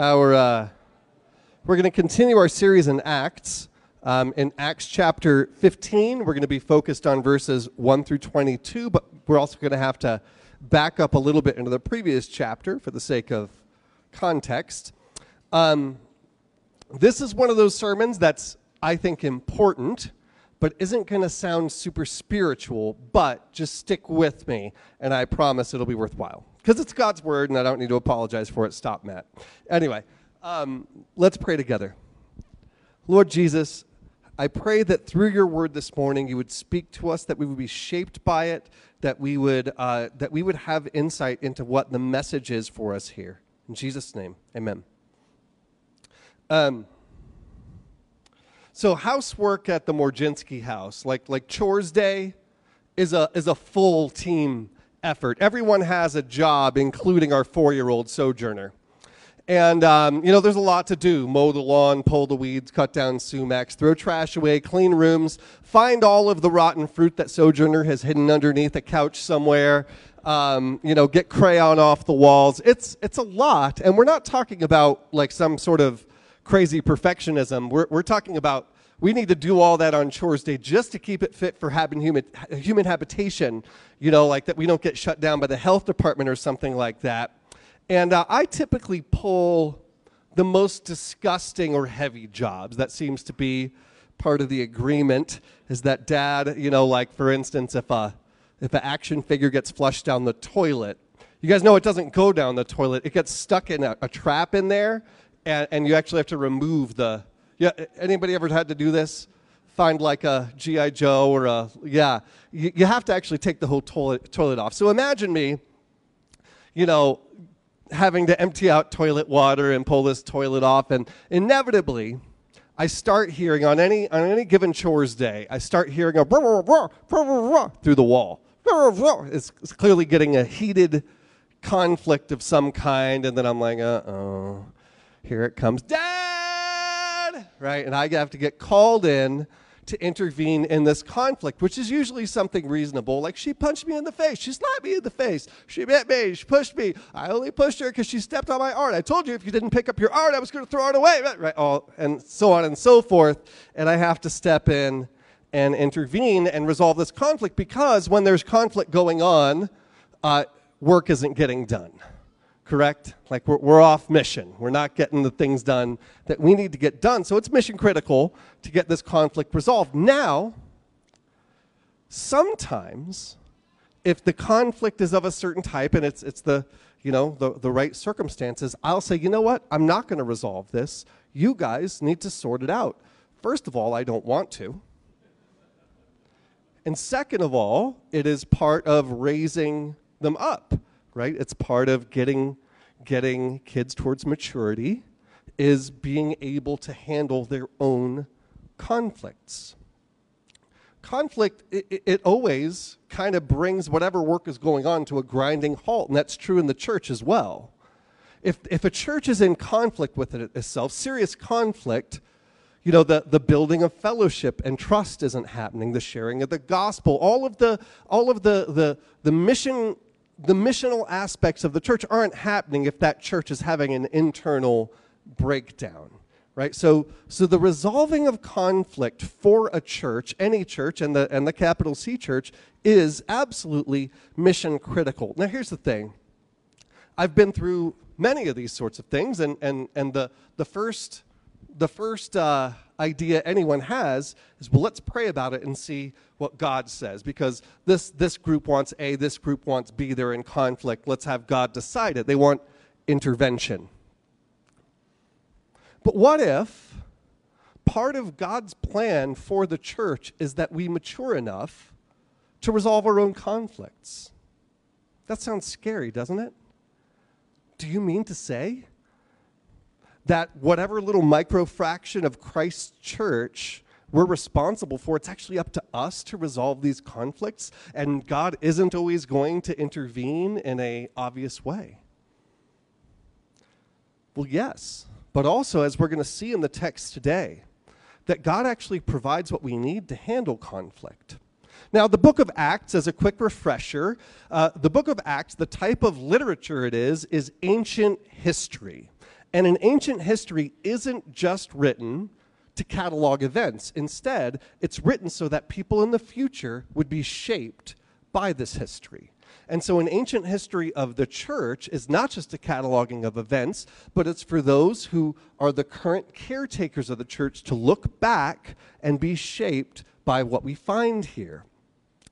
Our, uh, we're going to continue our series in Acts. Um, in Acts chapter 15, we're going to be focused on verses 1 through 22, but we're also going to have to back up a little bit into the previous chapter for the sake of context. Um, this is one of those sermons that's, I think, important, but isn't going to sound super spiritual, but just stick with me, and I promise it'll be worthwhile. Because it's God's word, and I don't need to apologize for it. Stop, Matt. Anyway, um, let's pray together. Lord Jesus, I pray that through your word this morning, you would speak to us, that we would be shaped by it, that we would, uh, that we would have insight into what the message is for us here. In Jesus' name, amen. Um, so housework at the Morginski house, like, like chores day, is a, is a full team effort. Everyone has a job, including our four-year-old sojourner. And, um, you know, there's a lot to do. Mow the lawn, pull the weeds, cut down sumacs, throw trash away, clean rooms, find all of the rotten fruit that Sojourner has hidden underneath a couch somewhere, um, you know, get crayon off the walls. It's, it's a lot. And we're not talking about like some sort of crazy perfectionism. We're, we're talking about we need to do all that on chores day just to keep it fit for human, human habitation, you know, like that we don't get shut down by the health department or something like that. And uh, I typically pull the most disgusting or heavy jobs. That seems to be part of the agreement. Is that dad, you know, like for instance, if a if an action figure gets flushed down the toilet, you guys know it doesn't go down the toilet. It gets stuck in a, a trap in there, and, and you actually have to remove the. Yeah, anybody ever had to do this? Find like a GI Joe or a yeah. You, you have to actually take the whole toilet toilet off. So imagine me, you know, having to empty out toilet water and pull this toilet off. And inevitably, I start hearing on any, on any given chores day, I start hearing a through the wall. It's, it's clearly getting a heated conflict of some kind. And then I'm like, uh oh, here it comes. Dad! Right? And I have to get called in to intervene in this conflict, which is usually something reasonable. Like, she punched me in the face. She slapped me in the face. She bit me. She pushed me. I only pushed her because she stepped on my art. I told you if you didn't pick up your art, I was going to throw it away. Right? All, and so on and so forth. And I have to step in and intervene and resolve this conflict because when there's conflict going on, uh, work isn't getting done correct? Like we're, we're off mission. We're not getting the things done that we need to get done. So it's mission critical to get this conflict resolved. Now, sometimes if the conflict is of a certain type and it's, it's the, you know, the, the right circumstances, I'll say, you know what? I'm not going to resolve this. You guys need to sort it out. First of all, I don't want to. And second of all, it is part of raising them up right? It's part of getting, getting kids towards maturity is being able to handle their own conflicts. Conflict, it, it always kind of brings whatever work is going on to a grinding halt, and that's true in the church as well. If, if a church is in conflict with it itself, serious conflict, you know, the, the building of fellowship and trust isn't happening, the sharing of the gospel, all of the, all of the, the, the mission the missional aspects of the church aren't happening if that church is having an internal breakdown right? So so the resolving of conflict for a church any church and the and the capital c church is absolutely mission critical. Now here's the thing. I've been through many of these sorts of things and and and the the first the first uh, idea anyone has is well let's pray about it and see what god says because this this group wants a this group wants b they're in conflict let's have god decide it. They want intervention. But what if part of god's plan for the church is that we mature enough to resolve our own conflicts? That sounds scary doesn't it? Do you mean to say that whatever little microfraction of Christ's church we're responsible for, it's actually up to us to resolve these conflicts, and God isn't always going to intervene in a obvious way. Well, yes, but also as we're going to see in the text today, that God actually provides what we need to handle conflict. Now, the book of Acts, as a quick refresher, uh, the book of Acts, the type of literature it is, is ancient history. And an ancient history isn't just written to catalog events. Instead, it's written so that people in the future would be shaped by this history. And so, an ancient history of the church is not just a cataloging of events, but it's for those who are the current caretakers of the church to look back and be shaped by what we find here.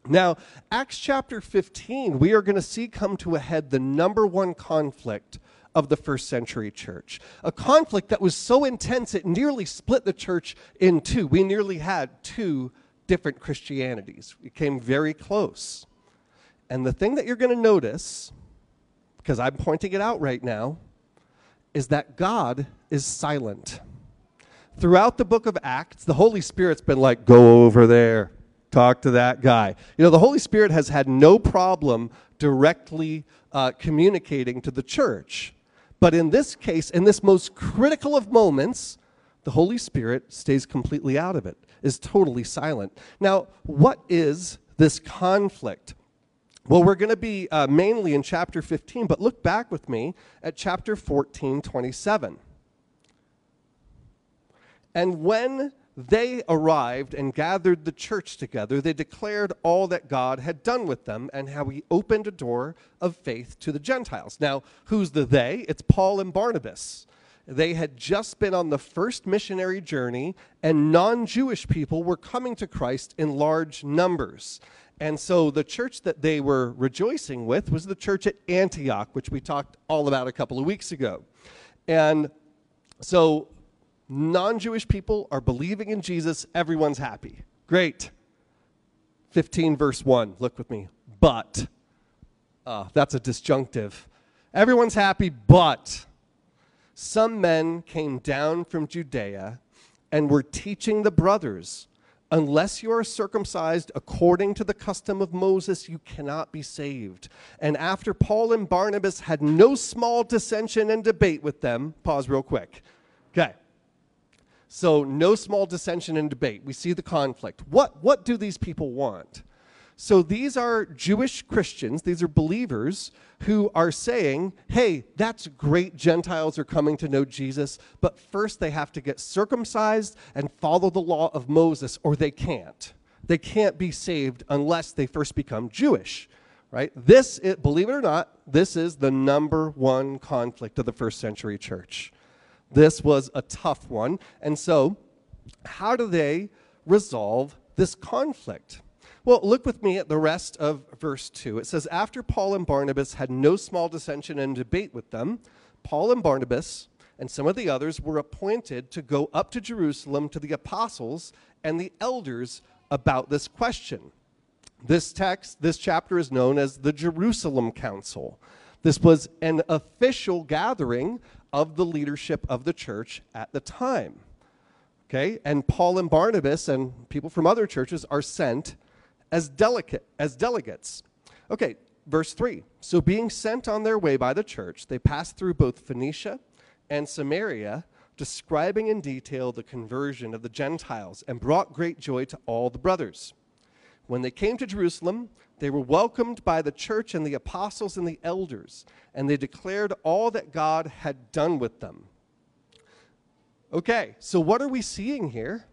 Now, Acts chapter 15, we are going to see come to a head the number one conflict of the first century church. A conflict that was so intense it nearly split the church in two. We nearly had two different Christianities. We came very close. And the thing that you're going to notice, because I'm pointing it out right now, is that God is silent. Throughout the book of Acts, the Holy Spirit's been like, go over there, talk to that guy. You know, the Holy Spirit has had no problem directly uh, communicating to the church. But in this case, in this most critical of moments, the Holy Spirit stays completely out of it, is totally silent. Now, what is this conflict? Well, we're going to be uh, mainly in chapter 15, but look back with me at chapter 14, 27. And when they arrived and gathered the church together, they declared all that God had done with them and how he opened a door of faith to the Gentiles. Now, who's the they? It's Paul and Barnabas. They had just been on the first missionary journey, and non Jewish people were coming to Christ in large numbers. And so the church that they were rejoicing with was the church at Antioch, which we talked all about a couple of weeks ago. And so non Jewish people are believing in Jesus, everyone's happy. Great. 15, verse 1. Look with me. But. Uh, that's a disjunctive. Everyone's happy, but some men came down from Judea and were teaching the brothers Unless you are circumcised according to the custom of Moses, you cannot be saved. And after Paul and Barnabas had no small dissension and debate with them, pause real quick. Okay. So, no small dissension and debate. We see the conflict. What, what do these people want? So these are Jewish Christians, these are believers who are saying, hey, that's great, Gentiles are coming to know Jesus, but first they have to get circumcised and follow the law of Moses, or they can't. They can't be saved unless they first become Jewish, right? This, it, believe it or not, this is the number one conflict of the first century church. This was a tough one. And so, how do they resolve this conflict? Well, look with me at the rest of verse 2. It says, After Paul and Barnabas had no small dissension and debate with them, Paul and Barnabas and some of the others were appointed to go up to Jerusalem to the apostles and the elders about this question. This text, this chapter is known as the Jerusalem Council. This was an official gathering of the leadership of the church at the time. Okay? And Paul and Barnabas and people from other churches are sent as delicate as delegates. Okay, verse 3. So being sent on their way by the church, they passed through both Phoenicia and Samaria, describing in detail the conversion of the Gentiles, and brought great joy to all the brothers. When they came to Jerusalem, they were welcomed by the church and the apostles and the elders, and they declared all that God had done with them. Okay, so what are we seeing here?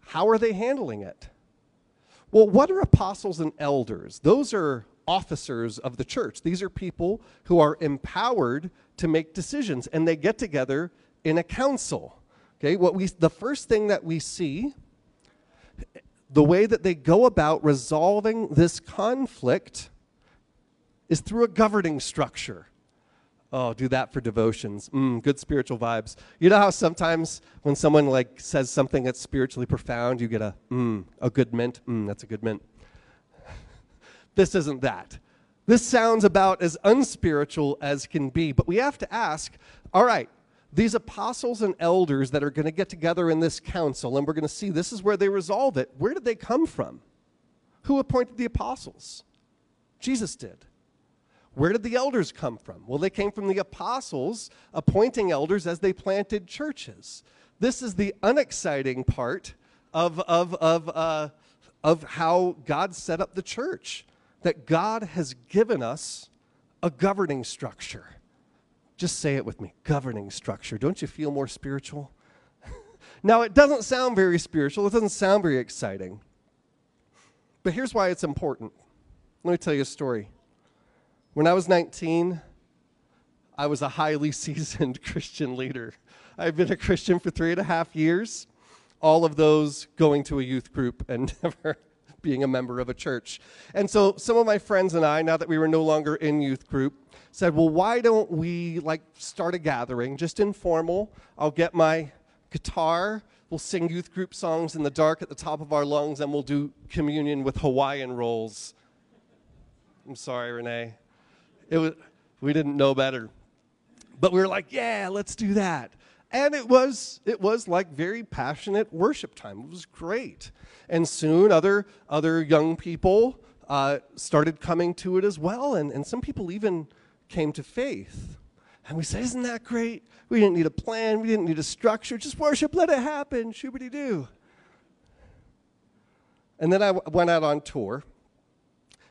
How are they handling it? Well, what are apostles and elders? Those are officers of the church. These are people who are empowered to make decisions, and they get together in a council. Okay, what we the first thing that we see, the way that they go about resolving this conflict is through a governing structure. Oh, do that for devotions. Mm, good spiritual vibes. You know how sometimes when someone like says something that's spiritually profound, you get a mm, a good mint. Mm, that's a good mint. this isn't that. This sounds about as unspiritual as can be, but we have to ask, all right, these apostles and elders that are going to get together in this council, and we're going to see this is where they resolve it. Where did they come from? Who appointed the apostles? Jesus did. Where did the elders come from? Well, they came from the apostles appointing elders as they planted churches. This is the unexciting part of, of, of, uh, of how God set up the church, that God has given us a governing structure. Just say it with me governing structure. Don't you feel more spiritual? now, it doesn't sound very spiritual, it doesn't sound very exciting. But here's why it's important. Let me tell you a story. When I was 19, I was a highly seasoned Christian leader. I've been a Christian for three and a half years, all of those going to a youth group and never being a member of a church. And so some of my friends and I, now that we were no longer in youth group, said, well, why don't we like start a gathering, just informal? I'll get my guitar, we'll sing youth group songs in the dark at the top of our lungs, and we'll do communion with Hawaiian rolls. I'm sorry, Renee. It was, we didn't know better. But we were like, yeah, let's do that. And it was, it was like very passionate worship time. It was great. And soon other, other young people uh, started coming to it as well. And, and some people even came to faith. And we said, Isn't that great? We didn't need a plan, we didn't need a structure. Just worship, let it happen. Shoobity doo. And then I w- went out on tour.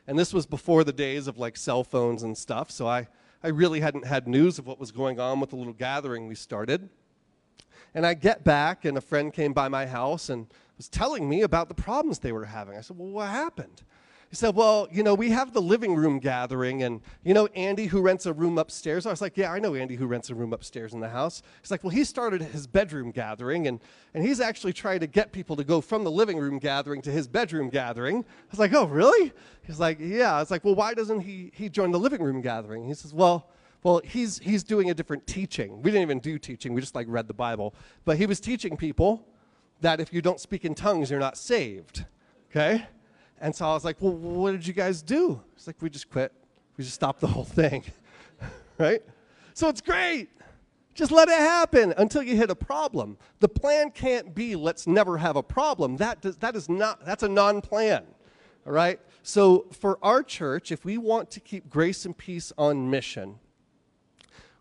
And this was before the days of like cell phones and stuff. So I, I really hadn't had news of what was going on with the little gathering we started. And I get back, and a friend came by my house and was telling me about the problems they were having. I said, Well, what happened? He said, Well, you know, we have the living room gathering, and you know Andy who rents a room upstairs? I was like, Yeah, I know Andy who rents a room upstairs in the house. He's like, Well, he started his bedroom gathering, and, and he's actually trying to get people to go from the living room gathering to his bedroom gathering. I was like, Oh, really? He's like, Yeah. I was like, Well, why doesn't he, he join the living room gathering? He says, Well, well, he's, he's doing a different teaching. We didn't even do teaching, we just like read the Bible. But he was teaching people that if you don't speak in tongues, you're not saved. Okay? And so I was like, well, what did you guys do? It's like, we just quit. We just stopped the whole thing. right? So it's great. Just let it happen until you hit a problem. The plan can't be let's never have a problem. That, does, that is not, that's a non plan. All right? So for our church, if we want to keep grace and peace on mission,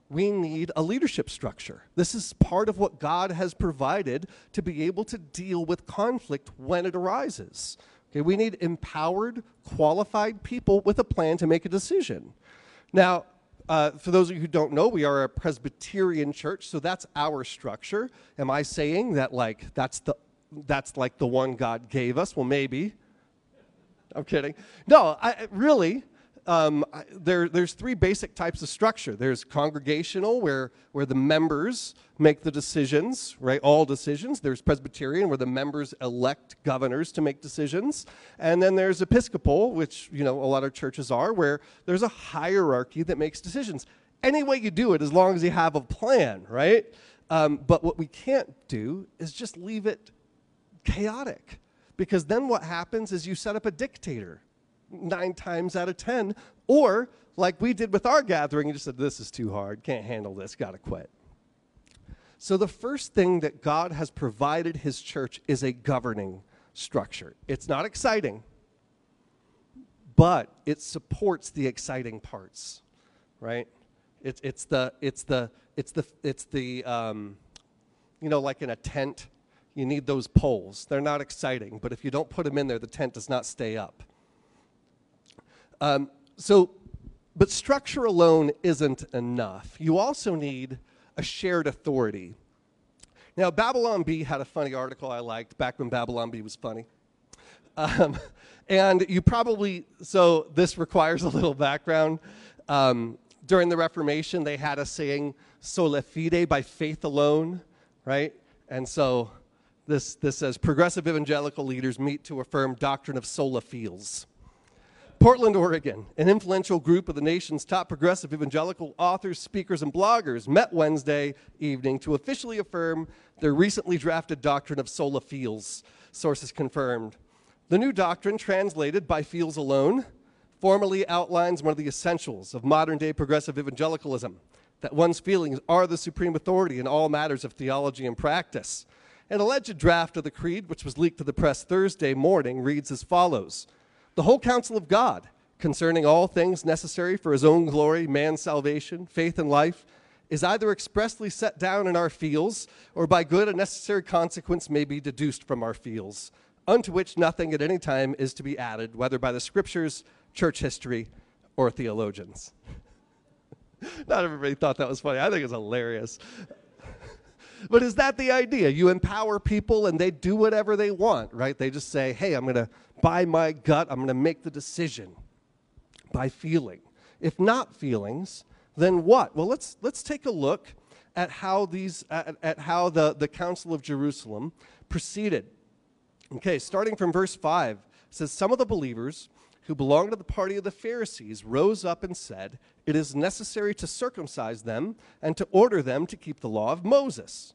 we need a leadership structure. This is part of what God has provided to be able to deal with conflict when it arises. Okay, we need empowered, qualified people with a plan to make a decision. Now, uh, for those of you who don't know, we are a Presbyterian church, so that's our structure. Am I saying that like that's the that's like the one God gave us? Well, maybe. I'm kidding. No, I really um, there, there's three basic types of structure. There's congregational, where, where the members make the decisions, right? All decisions. There's Presbyterian, where the members elect governors to make decisions. And then there's Episcopal, which, you know, a lot of churches are, where there's a hierarchy that makes decisions. Any way you do it, as long as you have a plan, right? Um, but what we can't do is just leave it chaotic. Because then what happens is you set up a dictator nine times out of ten. Or, like we did with our gathering, you just said, This is too hard, can't handle this, gotta quit. So, the first thing that God has provided his church is a governing structure. It's not exciting, but it supports the exciting parts, right? It's, it's the, it's the, it's the, it's the um, you know, like in a tent, you need those poles. They're not exciting, but if you don't put them in there, the tent does not stay up. Um, so, but structure alone isn't enough. You also need a shared authority. Now, Babylon Bee had a funny article I liked back when Babylon Bee was funny. Um, and you probably, so this requires a little background. Um, during the Reformation, they had a saying, sola fide, by faith alone, right? And so this, this says, progressive evangelical leaders meet to affirm doctrine of sola feels. Portland, Oregon, an influential group of the nation's top progressive evangelical authors, speakers, and bloggers met Wednesday evening to officially affirm their recently drafted doctrine of sola feels, sources confirmed. The new doctrine, translated by Feels Alone, formally outlines one of the essentials of modern day progressive evangelicalism that one's feelings are the supreme authority in all matters of theology and practice. An alleged draft of the creed, which was leaked to the press Thursday morning, reads as follows the whole counsel of God concerning all things necessary for his own glory, man's salvation, faith, and life is either expressly set down in our fields, or by good and necessary consequence may be deduced from our fields, unto which nothing at any time is to be added, whether by the scriptures, church history, or theologians. Not everybody thought that was funny. I think it's hilarious. But is that the idea? You empower people and they do whatever they want, right? They just say, hey, I'm going to by my gut, I'm going to make the decision by feeling. If not feelings, then what? Well, let's, let's take a look at how, these, at, at how the, the Council of Jerusalem proceeded. Okay, starting from verse 5, says, Some of the believers who belonged to the party of the Pharisees rose up and said, It is necessary to circumcise them and to order them to keep the law of Moses.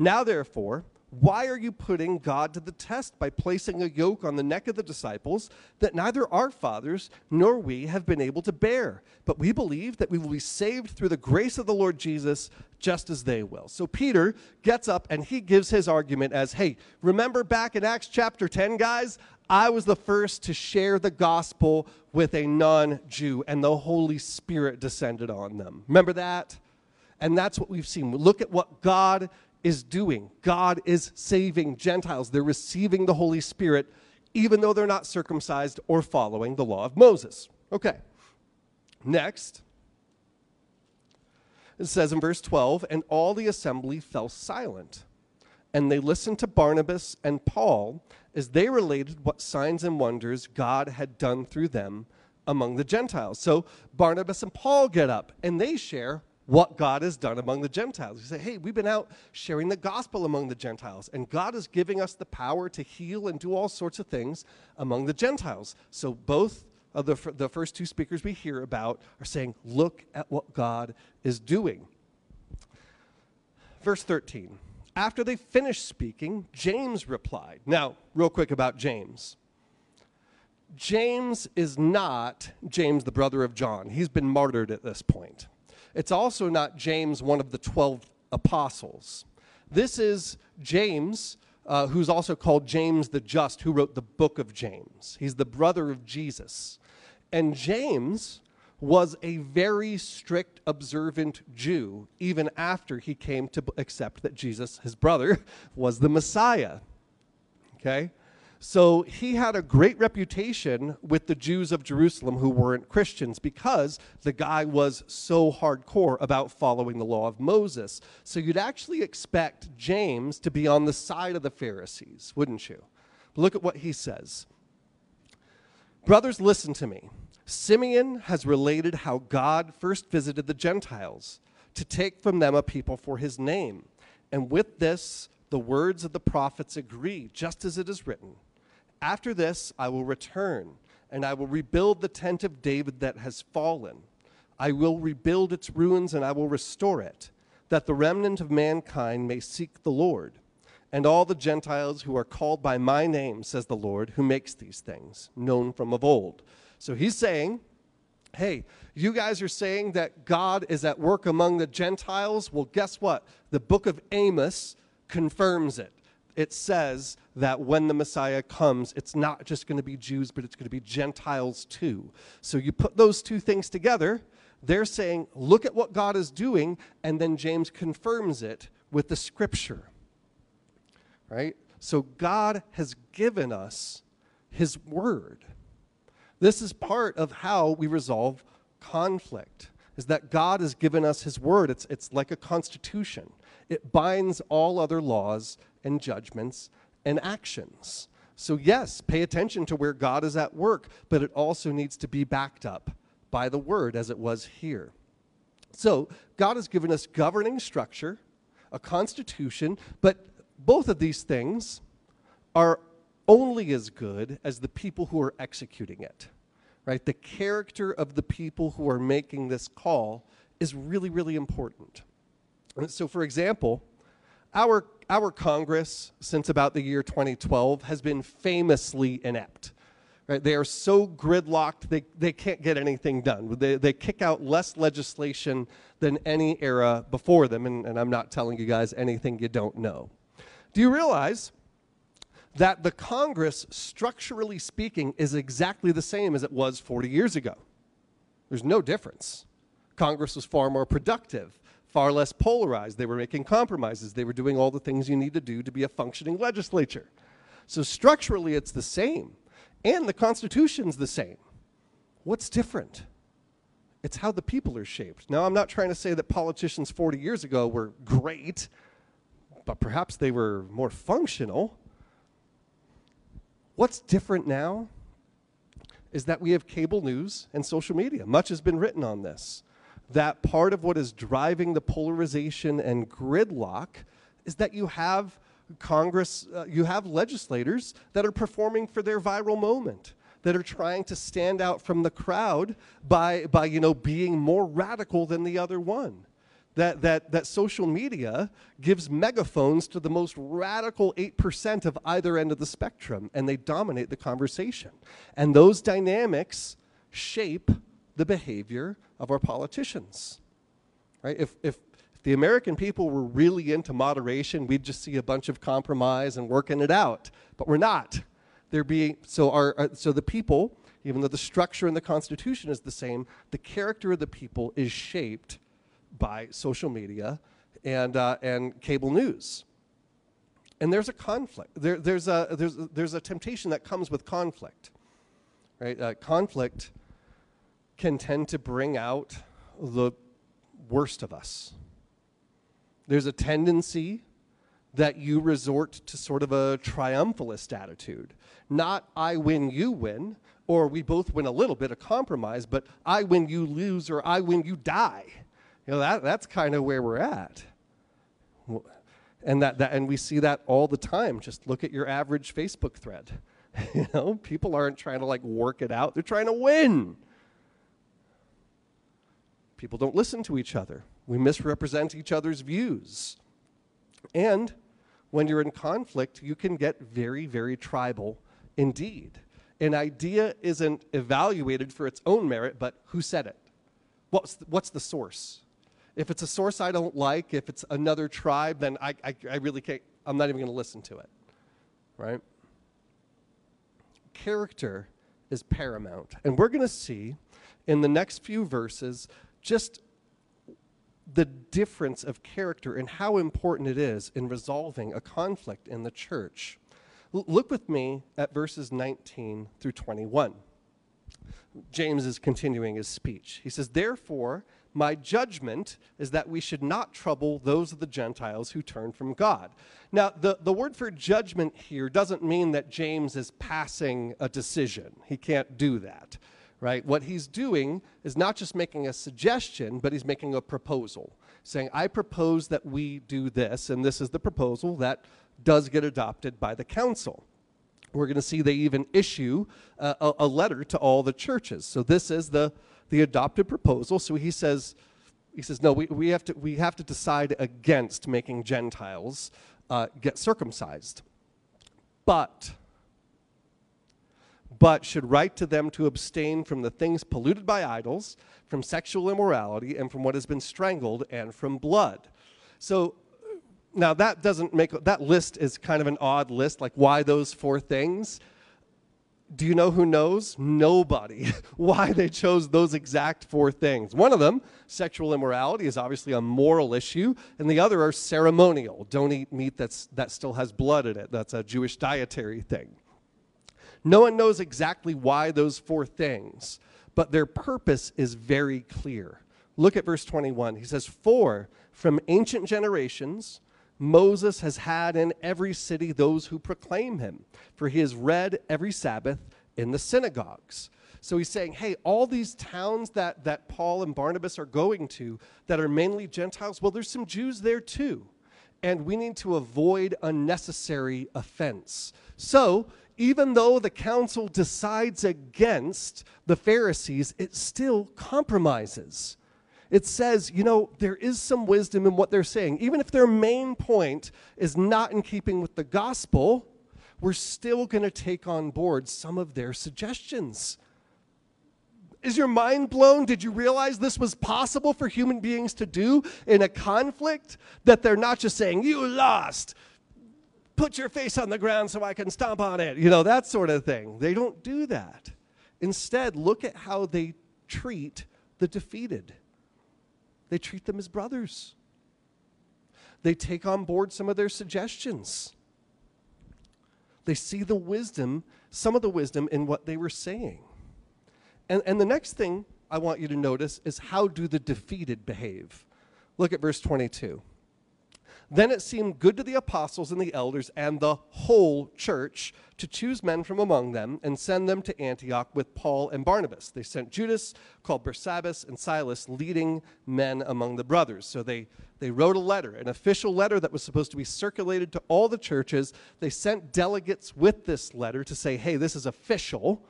Now, therefore, why are you putting God to the test by placing a yoke on the neck of the disciples that neither our fathers nor we have been able to bear? But we believe that we will be saved through the grace of the Lord Jesus, just as they will. So Peter gets up and he gives his argument as hey, remember back in Acts chapter 10, guys? I was the first to share the gospel with a non Jew, and the Holy Spirit descended on them. Remember that? And that's what we've seen. Look at what God is doing. God is saving Gentiles. They're receiving the Holy Spirit even though they're not circumcised or following the law of Moses. Okay. Next, it says in verse 12, and all the assembly fell silent. And they listened to Barnabas and Paul as they related what signs and wonders God had done through them among the Gentiles. So Barnabas and Paul get up and they share what God has done among the Gentiles. You say, hey, we've been out sharing the gospel among the Gentiles, and God is giving us the power to heal and do all sorts of things among the Gentiles. So both of the, the first two speakers we hear about are saying, look at what God is doing. Verse 13. After they finished speaking, James replied. Now, real quick about James. James is not James, the brother of John. He's been martyred at this point. It's also not James, one of the 12 apostles. This is James, uh, who's also called James the Just, who wrote the book of James. He's the brother of Jesus. And James was a very strict, observant Jew, even after he came to accept that Jesus, his brother, was the Messiah. Okay? So he had a great reputation with the Jews of Jerusalem who weren't Christians because the guy was so hardcore about following the law of Moses. So you'd actually expect James to be on the side of the Pharisees, wouldn't you? But Look at what he says. Brothers, listen to me. Simeon has related how God first visited the Gentiles to take from them a people for his name. And with this, the words of the prophets agree, just as it is written. After this, I will return, and I will rebuild the tent of David that has fallen. I will rebuild its ruins, and I will restore it, that the remnant of mankind may seek the Lord. And all the Gentiles who are called by my name, says the Lord, who makes these things, known from of old. So he's saying, hey, you guys are saying that God is at work among the Gentiles. Well, guess what? The book of Amos confirms it it says that when the Messiah comes, it's not just going to be Jews, but it's going to be Gentiles too. So you put those two things together, they're saying, look at what God is doing, and then James confirms it with the scripture. Right? So God has given us his word. This is part of how we resolve conflict. Is that God has given us his word. It's, it's like a constitution. It binds all other laws and judgments and actions. So, yes, pay attention to where God is at work, but it also needs to be backed up by the word as it was here. So, God has given us governing structure, a constitution, but both of these things are only as good as the people who are executing it. Right? The character of the people who are making this call is really, really important. So, for example, our, our Congress, since about the year 2012, has been famously inept. Right? They are so gridlocked, they, they can't get anything done. They, they kick out less legislation than any era before them, and, and I'm not telling you guys anything you don't know. Do you realize that the Congress, structurally speaking, is exactly the same as it was 40 years ago? There's no difference. Congress was far more productive, far less polarized. They were making compromises. They were doing all the things you need to do to be a functioning legislature. So structurally, it's the same. And the Constitution's the same. What's different? It's how the people are shaped. Now, I'm not trying to say that politicians 40 years ago were great, but perhaps they were more functional. What's different now is that we have cable news and social media. Much has been written on this. That part of what is driving the polarization and gridlock is that you have Congress, uh, you have legislators that are performing for their viral moment, that are trying to stand out from the crowd by, by you know, being more radical than the other one. That, that, that social media gives megaphones to the most radical 8% of either end of the spectrum, and they dominate the conversation. And those dynamics shape the behavior of our politicians. Right? If, if if the American people were really into moderation, we'd just see a bunch of compromise and working it out. But we're not. They're being so our, uh, so the people, even though the structure in the Constitution is the same, the character of the people is shaped by social media and uh, and cable news. And there's a conflict. There, there's a there's there's a temptation that comes with conflict, right? Uh, conflict can tend to bring out the worst of us there's a tendency that you resort to sort of a triumphalist attitude. Not I win, you win, or we both win a little bit of compromise, but I win, you lose, or I win, you die. You know, that, that's kind of where we're at. And, that, that, and we see that all the time. Just look at your average Facebook thread. you know, people aren't trying to like work it out, they're trying to win. People don't listen to each other. We misrepresent each other's views. And when you're in conflict, you can get very, very tribal indeed. An idea isn't evaluated for its own merit, but who said it? What's the, what's the source? If it's a source I don't like, if it's another tribe, then I, I, I really can't, I'm not even going to listen to it. Right? Character is paramount. And we're going to see in the next few verses just the difference of character and how important it is in resolving a conflict in the church. L- look with me at verses 19 through 21. James is continuing his speech. He says, Therefore, my judgment is that we should not trouble those of the Gentiles who turn from God. Now, the, the word for judgment here doesn't mean that James is passing a decision. He can't do that right? What he's doing is not just making a suggestion, but he's making a proposal, saying, I propose that we do this, and this is the proposal that does get adopted by the council. We're going to see they even issue a, a, letter to all the churches. So this is the, the adopted proposal. So he says, he says, no, we, we, have, to, we have to decide against making Gentiles uh, get circumcised. But but should write to them to abstain from the things polluted by idols, from sexual immorality, and from what has been strangled, and from blood. So now that doesn't make that list is kind of an odd list, like why those four things? Do you know who knows? Nobody. why they chose those exact four things. One of them, sexual immorality, is obviously a moral issue, and the other are ceremonial. Don't eat meat that's, that still has blood in it. That's a Jewish dietary thing. No one knows exactly why those four things, but their purpose is very clear. Look at verse 21. He says, For from ancient generations, Moses has had in every city those who proclaim him, for he is read every Sabbath in the synagogues. So he's saying, hey, all these towns that, that Paul and Barnabas are going to that are mainly Gentiles, well, there's some Jews there too. And we need to avoid unnecessary offense. So even though the council decides against the Pharisees, it still compromises. It says, you know, there is some wisdom in what they're saying. Even if their main point is not in keeping with the gospel, we're still going to take on board some of their suggestions. Is your mind blown? Did you realize this was possible for human beings to do in a conflict? That they're not just saying, You lost, put your face on the ground so I can stomp on it, you know, that sort of thing. They don't do that. Instead, look at how they treat the defeated. They treat them as brothers. They take on board some of their suggestions. They see the wisdom, some of the wisdom in what they were saying. And, and the next thing I want you to notice is how do the defeated behave? Look at verse 22. Then it seemed good to the apostles and the elders and the whole church to choose men from among them and send them to Antioch with Paul and Barnabas. They sent Judas, called Barsabbas, and Silas, leading men among the brothers. So they, they wrote a letter, an official letter that was supposed to be circulated to all the churches. They sent delegates with this letter to say, hey, this is official.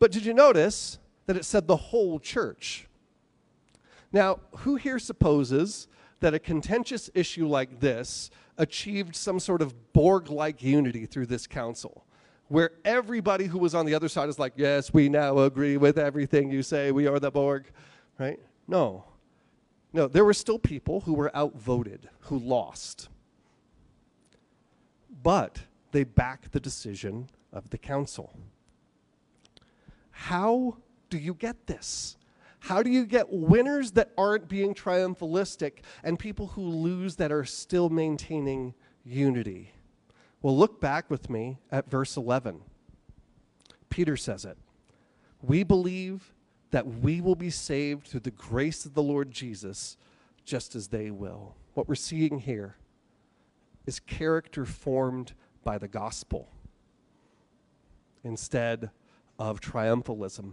But did you notice that it said the whole church? Now, who here supposes that a contentious issue like this achieved some sort of Borg like unity through this council, where everybody who was on the other side is like, Yes, we now agree with everything you say, we are the Borg, right? No. No, there were still people who were outvoted, who lost. But they backed the decision of the council. How do you get this? How do you get winners that aren't being triumphalistic and people who lose that are still maintaining unity? Well, look back with me at verse 11. Peter says it. We believe that we will be saved through the grace of the Lord Jesus, just as they will. What we're seeing here is character formed by the gospel instead of triumphalism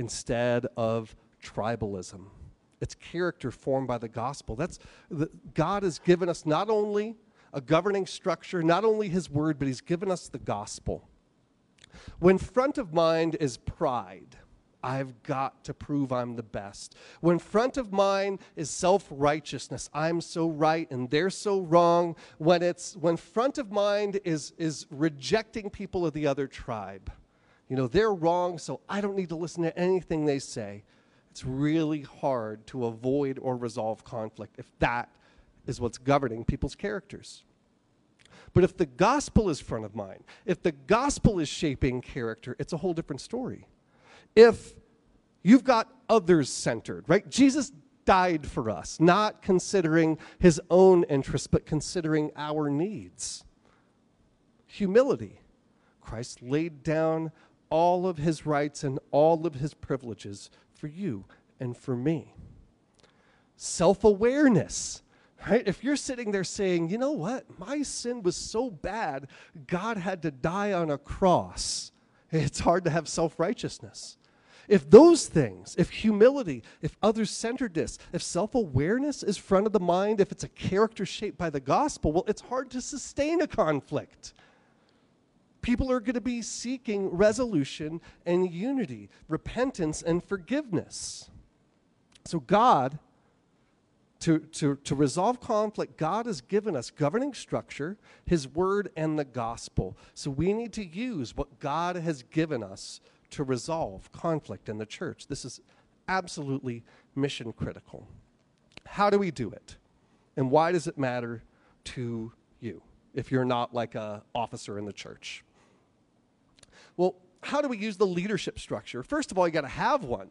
instead of tribalism. It's character formed by the gospel. That's the, God has given us not only a governing structure, not only his word, but he's given us the gospel. When front of mind is pride, I've got to prove I'm the best. When front of mind is self-righteousness, I'm so right and they're so wrong. When it's when front of mind is is rejecting people of the other tribe, you know, they're wrong, so I don't need to listen to anything they say. It's really hard to avoid or resolve conflict if that is what's governing people's characters. But if the gospel is front of mind, if the gospel is shaping character, it's a whole different story. If you've got others centered, right? Jesus died for us, not considering his own interests, but considering our needs. Humility. Christ laid down all of his rights and all of his privileges for you and for me. Self awareness, right? If you're sitting there saying, you know what, my sin was so bad, God had to die on a cross, it's hard to have self righteousness. If those things, if humility, if other centeredness, if self awareness is front of the mind, if it's a character shaped by the gospel, well, it's hard to sustain a conflict people are going to be seeking resolution and unity, repentance and forgiveness. So, God, to, to, to resolve conflict, God has given us governing structure, His Word, and the gospel. So, we need to use what God has given us to resolve conflict in the church. This is absolutely mission critical. How do we do it? And why does it matter to you if you're not like an officer in the church? Well, how do we use the leadership structure? First of all, you got to have one,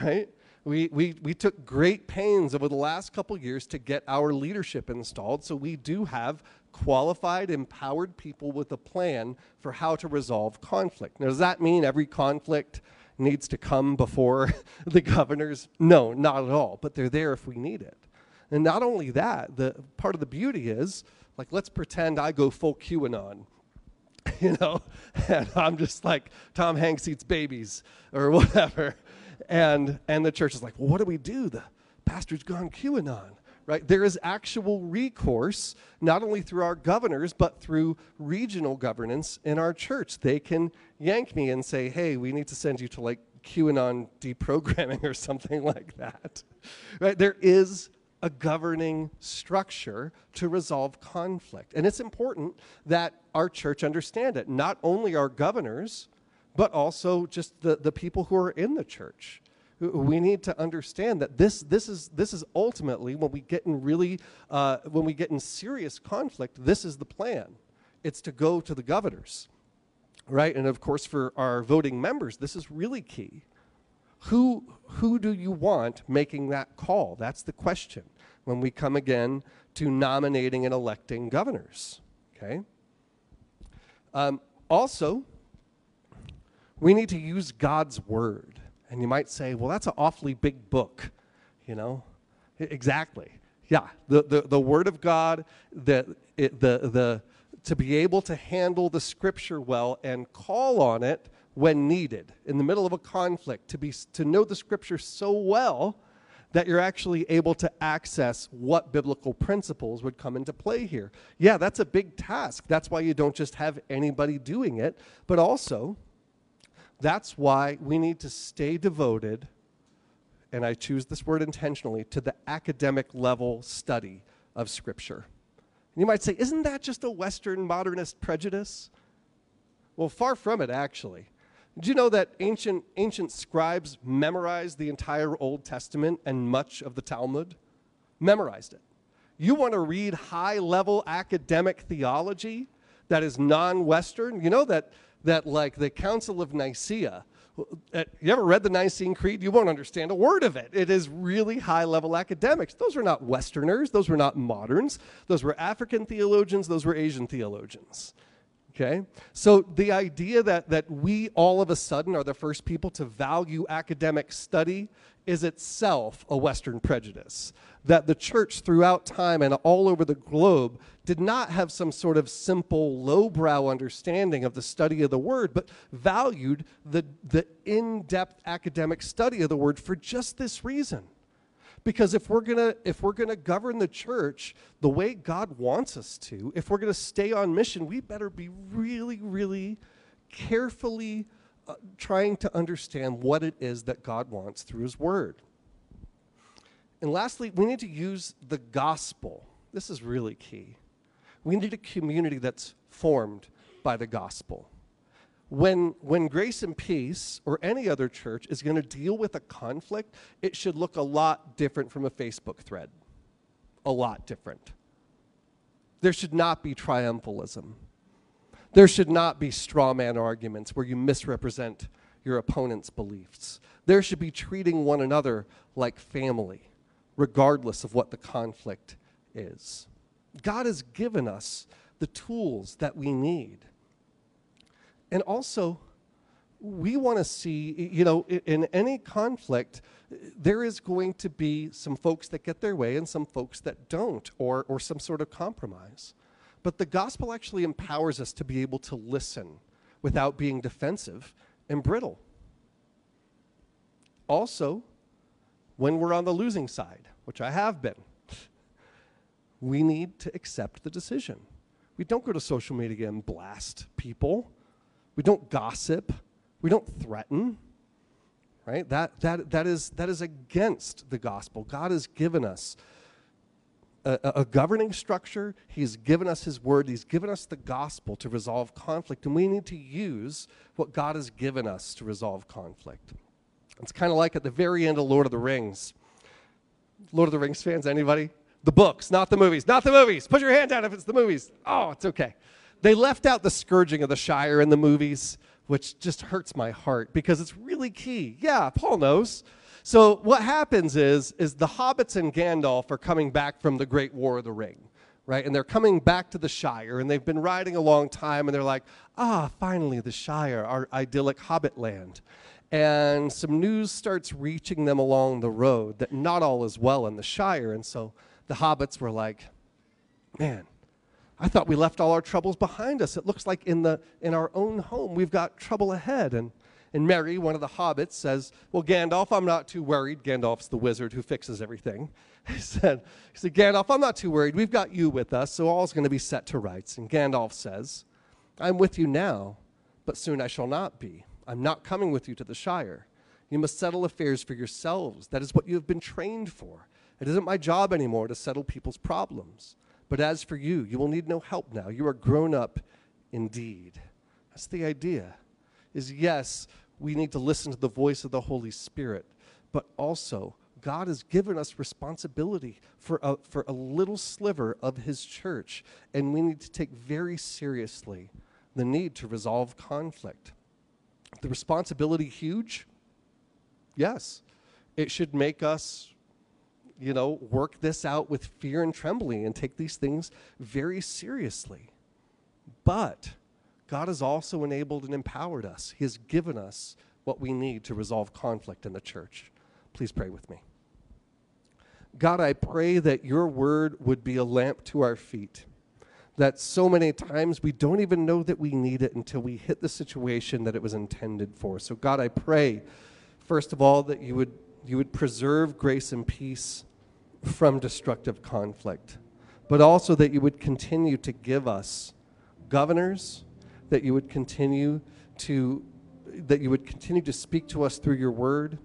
right? We, we, we took great pains over the last couple years to get our leadership installed, so we do have qualified, empowered people with a plan for how to resolve conflict. Now, does that mean every conflict needs to come before the governors? No, not at all, but they're there if we need it. And not only that, the part of the beauty is, like, let's pretend I go full QAnon you know, and I'm just like Tom Hanks eats babies or whatever, and and the church is like, well, what do we do? The pastor's gone QAnon, right? There is actual recourse not only through our governors but through regional governance in our church. They can yank me and say, hey, we need to send you to like QAnon deprogramming or something like that, right? There is a governing structure to resolve conflict. And it's important that our church understand it, not only our governors, but also just the, the people who are in the church. We need to understand that this, this, is, this is ultimately, when we get in really, uh, when we get in serious conflict, this is the plan. It's to go to the governors, right? And of course, for our voting members, this is really key who, who do you want making that call? That's the question when we come again to nominating and electing governors. Okay? Um, also, we need to use God's word. And you might say, well, that's an awfully big book, you know? Exactly. Yeah, the, the, the word of God, the, it, the, the, to be able to handle the scripture well and call on it when needed, in the middle of a conflict, to, be, to know the scripture so well that you're actually able to access what biblical principles would come into play here. Yeah, that's a big task. That's why you don't just have anybody doing it, but also that's why we need to stay devoted, and I choose this word intentionally, to the academic level study of Scripture. And you might say, isn't that just a Western modernist prejudice? Well, far from it, actually. Do you know that ancient, ancient scribes memorized the entire Old Testament and much of the Talmud? Memorized it. You want to read high level academic theology that is non Western? You know that, that, like, the Council of Nicaea, uh, you ever read the Nicene Creed? You won't understand a word of it. It is really high level academics. Those were not Westerners. Those were not moderns. Those were African theologians. Those were Asian theologians. Okay? So the idea that, that we all of a sudden are the first people to value academic study is itself a Western prejudice. That the church throughout time and all over the globe did not have some sort of simple, lowbrow understanding of the study of the word, but valued the, the in depth academic study of the word for just this reason because if we're going to if we're going to govern the church the way God wants us to, if we're going to stay on mission, we better be really really carefully uh, trying to understand what it is that God wants through his word. And lastly, we need to use the gospel. This is really key. We need a community that's formed by the gospel when, when Grace and Peace or any other church is going to deal with a conflict, it should look a lot different from a Facebook thread. A lot different. There should not be triumphalism. There should not be straw man arguments where you misrepresent your opponent's beliefs. There should be treating one another like family, regardless of what the conflict is. God has given us the tools that we need and also, we want to see, you know, in any conflict, there is going to be some folks that get their way and some folks that don't, or, or some sort of compromise. But the gospel actually empowers us to be able to listen without being defensive and brittle. Also, when we're on the losing side, which I have been, we need to accept the decision. We don't go to social media and blast people. We don't gossip. We don't threaten. Right? That, that, that, is, that is against the gospel. God has given us a, a, governing structure. He's given us His word. He's given us the gospel to resolve conflict. And we need to use what God has given us to resolve conflict. It's kind of like at the very end of Lord of the Rings. Lord of the Rings fans, anybody? The books, not the movies. Not the movies. Put your hand down if it's the movies. Oh, it's okay. They left out the scourging of the Shire in the movies, which just hurts my heart because it's really key. Yeah, Paul knows. So what happens is is the hobbits and Gandalf are coming back from the Great War of the Ring, right? And they're coming back to the Shire and they've been riding a long time and they're like, "Ah, finally the Shire, our idyllic hobbit land." And some news starts reaching them along the road that not all is well in the Shire, and so the hobbits were like, "Man, I thought we left all our troubles behind us. It looks like in, the, in our own home we've got trouble ahead. And, and Merry, one of the hobbits, says, Well, Gandalf, I'm not too worried. Gandalf's the wizard who fixes everything. He said, he said, Gandalf, I'm not too worried. We've got you with us, so all's going to be set to rights. And Gandalf says, I'm with you now, but soon I shall not be. I'm not coming with you to the Shire. You must settle affairs for yourselves. That is what you have been trained for. It isn't my job anymore to settle people's problems. But as for you, you will need no help now. You are grown up indeed. That's the idea. Is yes, we need to listen to the voice of the Holy Spirit, but also God has given us responsibility for a, for a little sliver of His church, and we need to take very seriously the need to resolve conflict. The responsibility huge? Yes. It should make us, you know, work this out with fear and trembling and take these things very seriously. But God has also enabled and empowered us. He has given us what we need to resolve conflict in the church. Please pray with me. God, I pray that your word would be a lamp to our feet. That so many times we don't even know that we need it until we hit the situation that it was intended for. So, God, I pray, first of all, that you would, you would preserve grace and peace from destructive conflict, but also that you would continue to give us governors, that you would continue to that you would continue to speak to us through your word,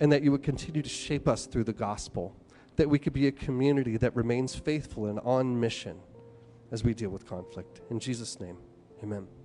and that you would continue to shape us through the gospel that we could be a community that remains faithful and on mission as we deal with conflict. In Jesus' name, amen.